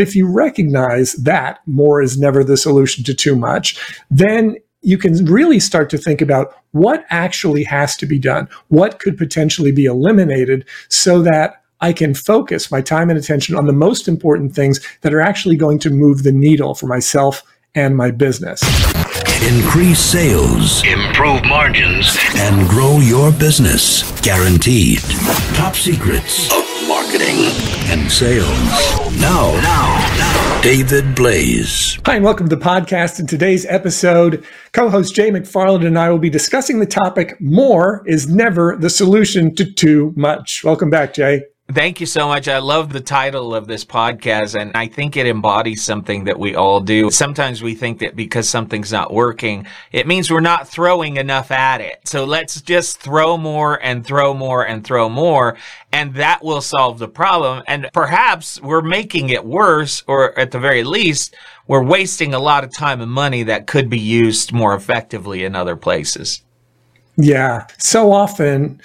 But if you recognize that more is never the solution to too much, then you can really start to think about what actually has to be done, what could potentially be eliminated so that I can focus my time and attention on the most important things that are actually going to move the needle for myself and my business. Increase sales, improve margins, and grow your business. Guaranteed. Top secrets marketing and sales. Now, now, now. David Blaise. Hi, and welcome to the podcast. In today's episode, co host Jay McFarland and I will be discussing the topic More is Never the Solution to Too Much. Welcome back, Jay. Thank you so much. I love the title of this podcast, and I think it embodies something that we all do. Sometimes we think that because something's not working, it means we're not throwing enough at it. So let's just throw more and throw more and throw more, and that will solve the problem. And perhaps we're making it worse, or at the very least, we're wasting a lot of time and money that could be used more effectively in other places. Yeah. So often,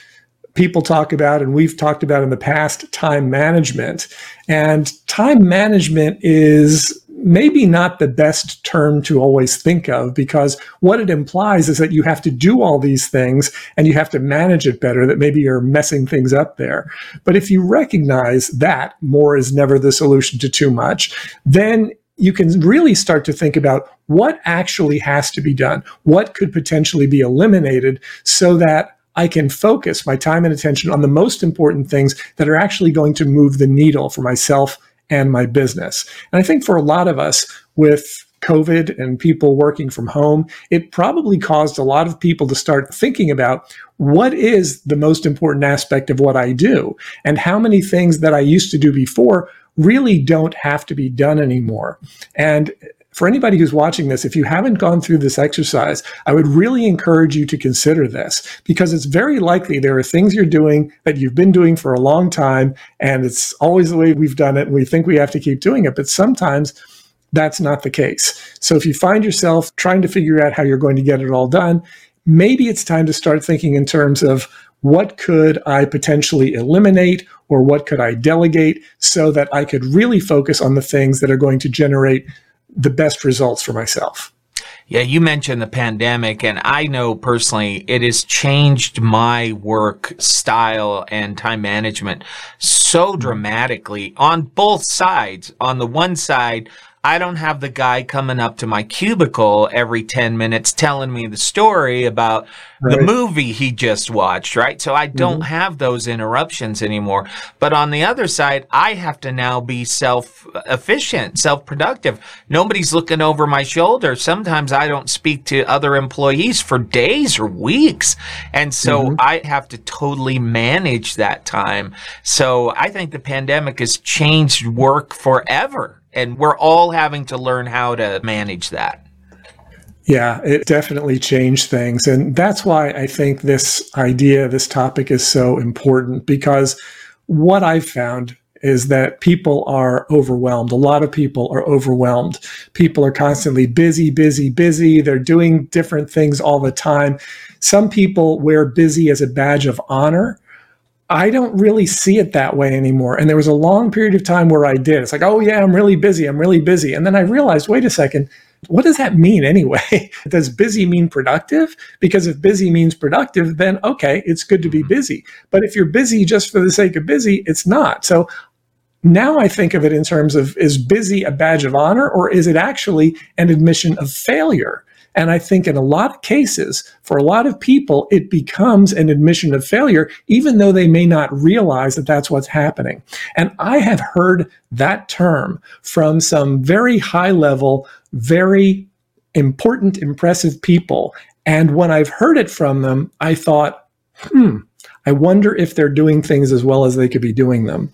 people talk about and we've talked about in the past time management. And time management is maybe not the best term to always think of because what it implies is that you have to do all these things and you have to manage it better, that maybe you're messing things up there. But if you recognize that more is never the solution to too much, then you can really start to think about what actually has to be done, what could potentially be eliminated so that I can focus my time and attention on the most important things that are actually going to move the needle for myself and my business. And I think for a lot of us with COVID and people working from home, it probably caused a lot of people to start thinking about what is the most important aspect of what I do and how many things that I used to do before really don't have to be done anymore. And for anybody who's watching this, if you haven't gone through this exercise, I would really encourage you to consider this because it's very likely there are things you're doing that you've been doing for a long time and it's always the way we've done it and we think we have to keep doing it. But sometimes that's not the case. So if you find yourself trying to figure out how you're going to get it all done, maybe it's time to start thinking in terms of what could I potentially eliminate or what could I delegate so that I could really focus on the things that are going to generate the best results for myself. Yeah, you mentioned the pandemic, and I know personally it has changed my work style and time management so mm-hmm. dramatically on both sides. On the one side, I don't have the guy coming up to my cubicle every 10 minutes telling me the story about right. the movie he just watched, right? So I don't mm-hmm. have those interruptions anymore. But on the other side, I have to now be self efficient, self productive. Nobody's looking over my shoulder. Sometimes I don't speak to other employees for days or weeks. And so mm-hmm. I have to totally manage that time. So I think the pandemic has changed work forever and we're all having to learn how to manage that. Yeah, it definitely changed things. And that's why I think this idea, this topic is so important because what I've found is that people are overwhelmed. A lot of people are overwhelmed. People are constantly busy, busy, busy. They're doing different things all the time. Some people wear busy as a badge of honor. I don't really see it that way anymore. And there was a long period of time where I did. It's like, oh, yeah, I'm really busy. I'm really busy. And then I realized, wait a second, what does that mean anyway? does busy mean productive? Because if busy means productive, then okay, it's good to be mm-hmm. busy. But if you're busy just for the sake of busy, it's not. So now I think of it in terms of is busy a badge of honor or is it actually an admission of failure? And I think in a lot of cases, for a lot of people, it becomes an admission of failure, even though they may not realize that that's what's happening. And I have heard that term from some very high level, very important, impressive people. And when I've heard it from them, I thought, hmm, I wonder if they're doing things as well as they could be doing them.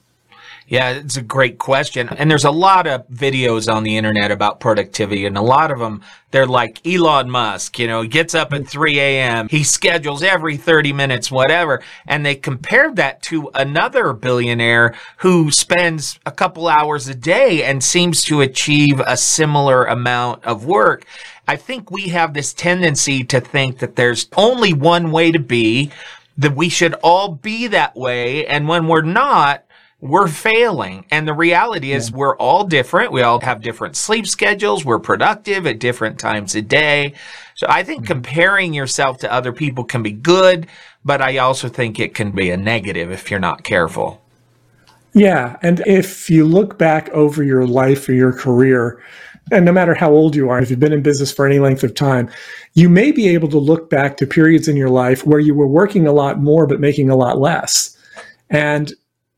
Yeah, it's a great question. And there's a lot of videos on the internet about productivity, and a lot of them, they're like Elon Musk, you know, gets up at 3 a.m., he schedules every 30 minutes, whatever. And they compared that to another billionaire who spends a couple hours a day and seems to achieve a similar amount of work. I think we have this tendency to think that there's only one way to be, that we should all be that way. And when we're not, we're failing. And the reality is yeah. we're all different. We all have different sleep schedules. We're productive at different times a day. So I think mm-hmm. comparing yourself to other people can be good, but I also think it can be a negative if you're not careful. Yeah. And if you look back over your life or your career, and no matter how old you are, if you've been in business for any length of time, you may be able to look back to periods in your life where you were working a lot more but making a lot less. And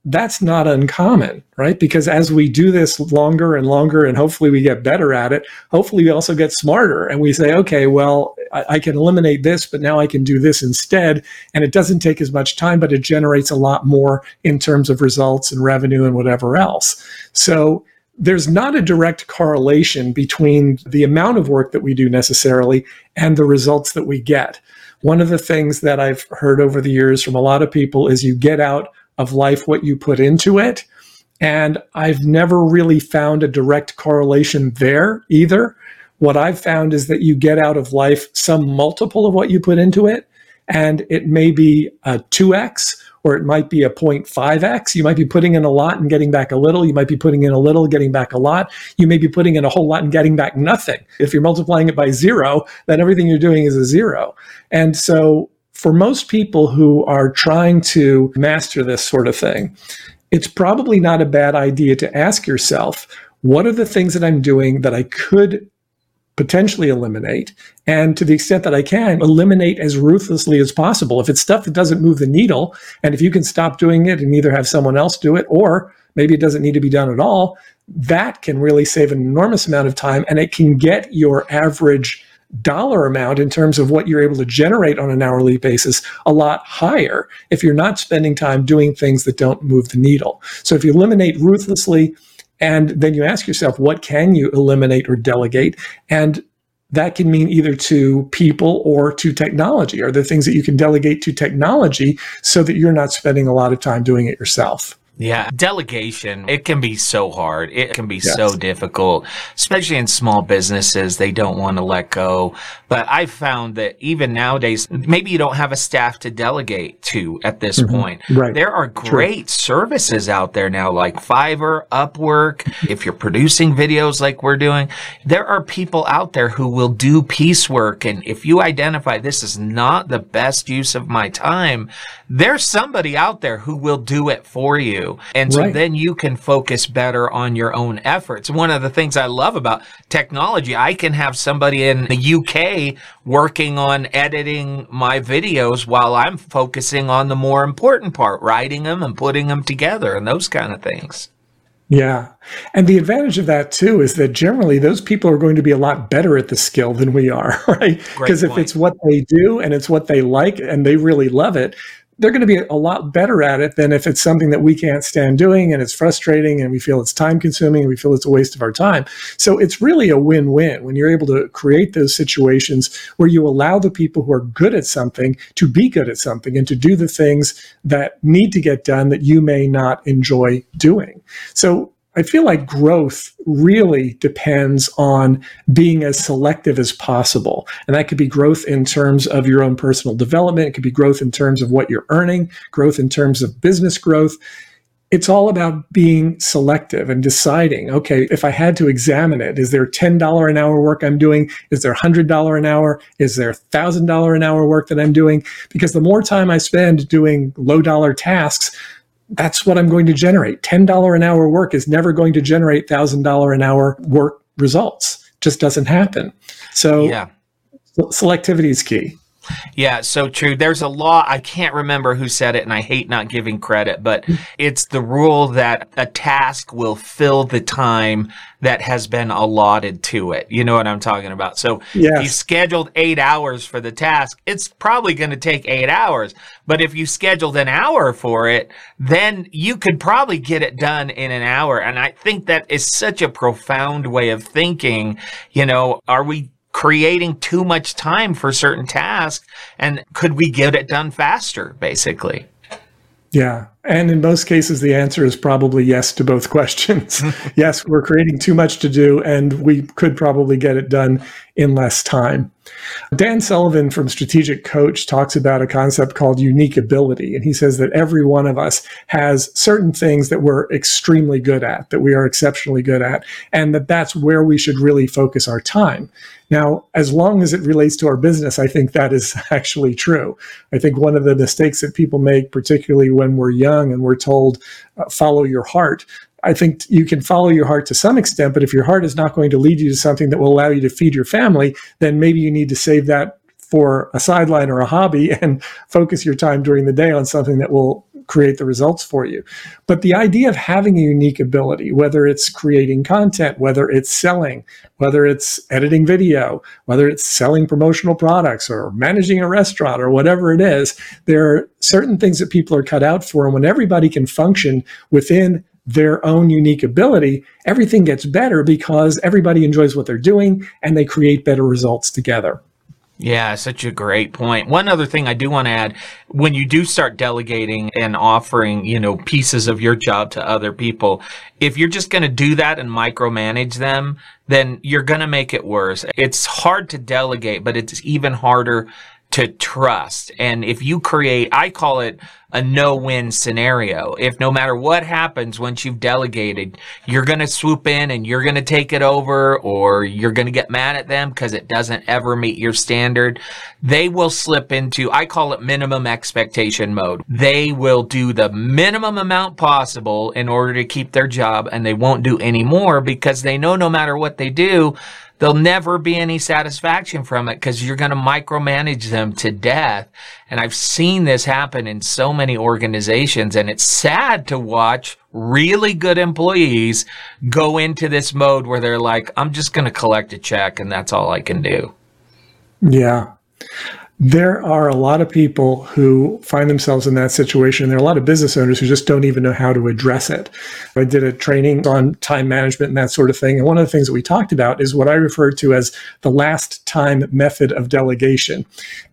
that's not uncommon, right? Because as we do this longer and longer, and hopefully we get better at it, hopefully we also get smarter and we say, okay, well, I, I, can eliminate this, but now I can do this instead. And it doesn't take as much time, but it generates a lot more in terms of results and revenue and whatever else. So there's not a direct correlation between the amount of work that we do necessarily and the results that we get. One of the things that I've heard over the years from a lot of people is you get out of life what you put into it. And I've never really found a direct correlation there either. What I've found is that you get out of life some multiple of what you put into it. And it may be a 2x or it might be a 0.5x. You might be putting in a lot and getting back a little. You might be putting in a little, getting back a lot. You may be putting in a whole lot and getting back nothing. If you're multiplying it by zero, then everything you're doing is a zero. And so for most people who are trying to master this sort of thing, it's probably not a bad idea to ask yourself, what are the things that I'm doing that I could potentially eliminate? And to the extent that I can, eliminate as ruthlessly as possible. If it's stuff that doesn't move the needle, and if you can stop doing it and either have someone else do it, or maybe it doesn't need to be done at all, that can really save an enormous amount of time and it can get your average dollar amount in terms of what you're able to generate on an hourly basis a lot higher if you're not spending time doing things that don't move the needle. So if you eliminate ruthlessly and then you ask yourself, what can you eliminate or delegate? And that can mean either to people or to technology. Are there things that you can delegate to technology so that you're not spending a lot of time doing it yourself? Yeah, delegation, it can be so hard. It can be yes. so difficult, especially in small businesses. They don't want to let go. But I've found that even nowadays, maybe you don't have a staff to delegate to at this mm-hmm. point. Right. There are great True. services out there now, like Fiverr, Upwork. If you're producing videos like we're doing, there are people out there who will do piecework. And if you identify this is not the best use of my time, there's somebody out there who will do it for you. And so right. then you can focus better on your own efforts. One of the things I love about technology, I can have somebody in the UK working on editing my videos while I'm focusing on the more important part, writing them and putting them together and those kind of things. Yeah. And the advantage of that too is that generally those people are going to be a lot better at the skill than we are, right? Because if it's what they do and it's what they like and they really love it, they're going to be a lot better at it than if it's something that we can't stand doing and it's frustrating and we feel it's time consuming and we feel it's a waste of our time. So it's really a win win when you're able to create those situations where you allow the people who are good at something to be good at something and to do the things that need to get done that you may not enjoy doing. So I feel like growth really depends on being as selective as possible. And that could be growth in terms of your own personal development. It could be growth in terms of what you're earning, growth in terms of business growth. It's all about being selective and deciding, okay, if I had to examine it, is there $10 an hour work I'm doing? Is there $100 an hour? Is there $1,000 an hour work that I'm doing? Because the more time I spend doing low dollar tasks, that's what I'm going to generate. $10 an hour work is never going to generate $1,000 an hour work results. Just doesn't happen. So yeah. selectivity is key. Yeah, so true. There's a law, I can't remember who said it, and I hate not giving credit, but it's the rule that a task will fill the time that has been allotted to it. You know what I'm talking about? So yes. if you scheduled eight hours for the task, it's probably going to take eight hours. But if you scheduled an hour for it, then you could probably get it done in an hour. And I think that is such a profound way of thinking. You know, are we creating too much time for certain tasks and could we get it done faster basically? Yeah And in most cases, the answer is probably yes to both questions. yes, we're creating too much to do, and we could probably get it done in less time. Dan Sullivan from Strategic Coach talks about a concept called unique ability. And he says that every one of us has certain things that we're extremely good at, that we are exceptionally good at, and that that's where we should really focus our time. Now, as long as it relates to our business, I think that is actually true. I think one of the mistakes that people make, particularly when we're young and we're told, uh, follow your heart, I think you can follow your heart to some extent, but if your heart is not going to lead you to something that will allow you to feed your family, then maybe you need to save that for a sideline or a hobby and focus your time during the day on something that will create the results for you. But the idea of having a unique ability, whether it's creating content, whether it's selling, whether it's editing video, whether it's selling promotional products or managing a restaurant or whatever it is, there are certain things that people are cut out for. And when everybody can function within their own unique ability, everything gets better because everybody enjoys what they're doing and they create better results together. Yeah, such a great point. One other thing I do want to add, when you do start delegating and offering, you know, pieces of your job to other people, if you're just going to do that and micromanage them, then you're going to make it worse. It's hard to delegate, but it's even harder to trust. And if you create, I call it a no-win scenario. If no matter what happens once you've delegated, you're going to swoop in and you're going to take it over or you're going to get mad at them because it doesn't ever meet your standard, they will slip into, I call it minimum expectation mode. They will do the minimum amount possible in order to keep their job and they won't do any more because they know no matter what they do, there'll never be any satisfaction from it because you're going to micromanage them to death. And I've seen this happen in so many organizations and it's sad to watch really good employees go into this mode where they're like, I'm just going to collect a check and that's all I can do. Yeah there are a lot of people who find themselves in that situation. There are a lot of business owners who just don't even know how to address it. I did a training on time management and that sort of thing. And one of the things that we talked about is what I refer to as the last time method of delegation.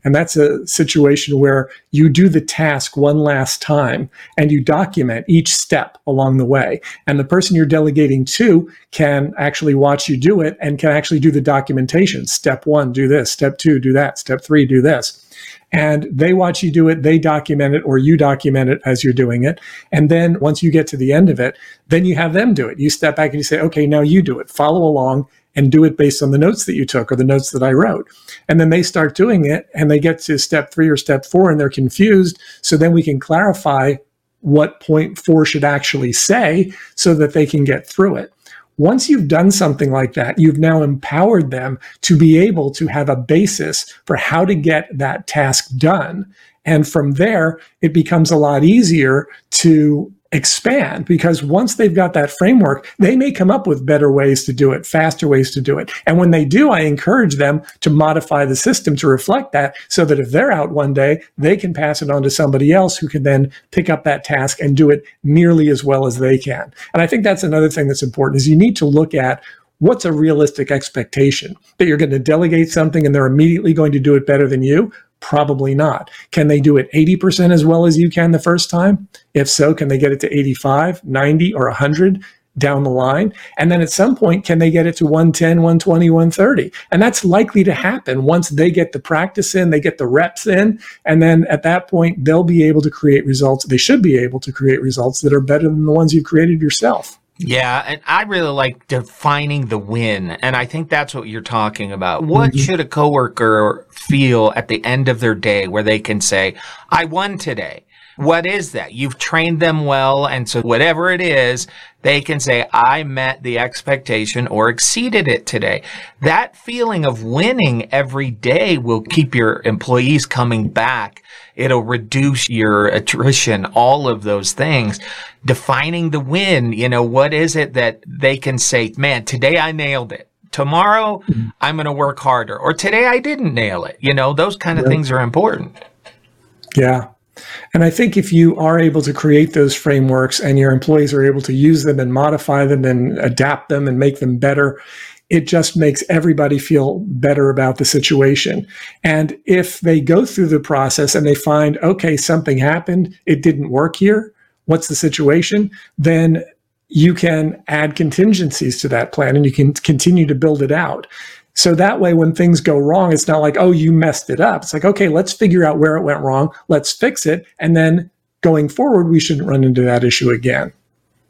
And that's a situation where you do the task one last time and you document each step along the way. And the person you're delegating to can actually watch you do it and can actually do the documentation. Step one, do this. Step two, do that. Step three, do this. And they watch you do it, they document it, or you document it as you're doing it. And then once you get to the end of it, then you have them do it. You step back and you say, okay, now you do it. Follow along and do it based on the notes that you took or the notes that I wrote. And then they start doing it and they get to step three or step four and they're confused. So then we can clarify what point four should actually say so that they can get through it. Once you've done something like that, you've now empowered them to be able to have a basis for how to get that task done. And from there, it becomes a lot easier to expand because once they've got that framework, they may come up with better ways to do it, faster ways to do it. And when they do, I encourage them to modify the system to reflect that so that if they're out one day, they can pass it on to somebody else who can then pick up that task and do it nearly as well as they can. And I think that's another thing that's important is you need to look at what's a realistic expectation that you're going to delegate something and they're immediately going to do it better than you Probably not. Can they do it 80% as well as you can the first time? If so, can they get it to 85, 90, or 100 down the line? And then at some point, can they get it to 110, 120, 130? And that's likely to happen once they get the practice in, they get the reps in. And then at that point, they'll be able to create results. They should be able to create results that are better than the ones you've created yourself. Yeah, and I really like defining the win, and I think that's what you're talking about. What mm-hmm. should a coworker feel at the end of their day where they can say, "I won today"? What is that? You've trained them well, and so whatever it is, they can say, I met the expectation or exceeded it today. That feeling of winning every day will keep your employees coming back. It'll reduce your attrition, all of those things. Defining the win, you know, what is it that they can say, man, today I nailed it tomorrow mm-hmm. I'm going to work harder or today I didn't nail it. You know, those kind of yeah. things are important. Yeah. And I think if you are able to create those frameworks and your employees are able to use them and modify them and adapt them and make them better, it just makes everybody feel better about the situation. And if they go through the process and they find, okay, something happened, it didn't work here, what's the situation, then you can add contingencies to that plan and you can continue to build it out. So that way, when things go wrong, it's not like, oh, you messed it up. It's like, okay, let's figure out where it went wrong. Let's fix it. And then going forward, we shouldn't run into that issue again.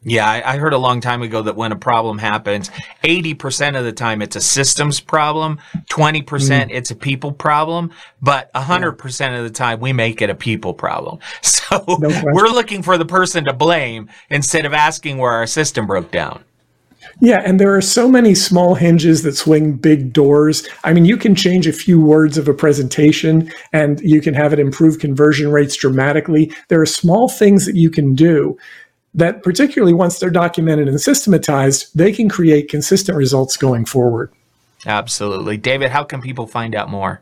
Yeah, I, I, heard a long time ago that when a problem happens, 80% of the time it's a systems problem, 20% mm. it's a people problem, but 100% yeah. of the time we make it a people problem. So no we're looking for the person to blame instead of asking where our system broke down. Yeah, and there are so many small hinges that swing big doors. I mean, you can change a few words of a presentation and you can have it improve conversion rates dramatically. There are small things that you can do that, particularly once they're documented and systematized, they can create consistent results going forward. Absolutely. David, how can people find out more?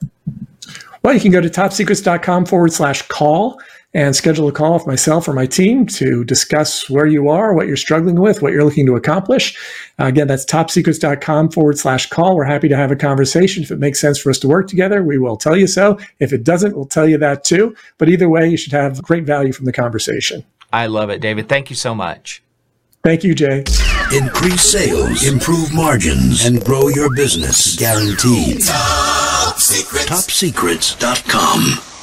Well, you can go to topsecrets.com forward slash call and schedule a call with myself or my team to discuss where you are, what you're struggling with, what you're looking to accomplish. Uh, again, that's topsecrets.com forward slash call. We're happy to have a conversation. If it makes sense for us to work together, we will tell you so. If it doesn't, we'll tell you that too. But either way, you should have great value from the conversation. I love it, David. Thank you so much. Thank you, Jay. Increase sales, improve margins, and grow your business. Guaranteed. Top TopSecrets.com.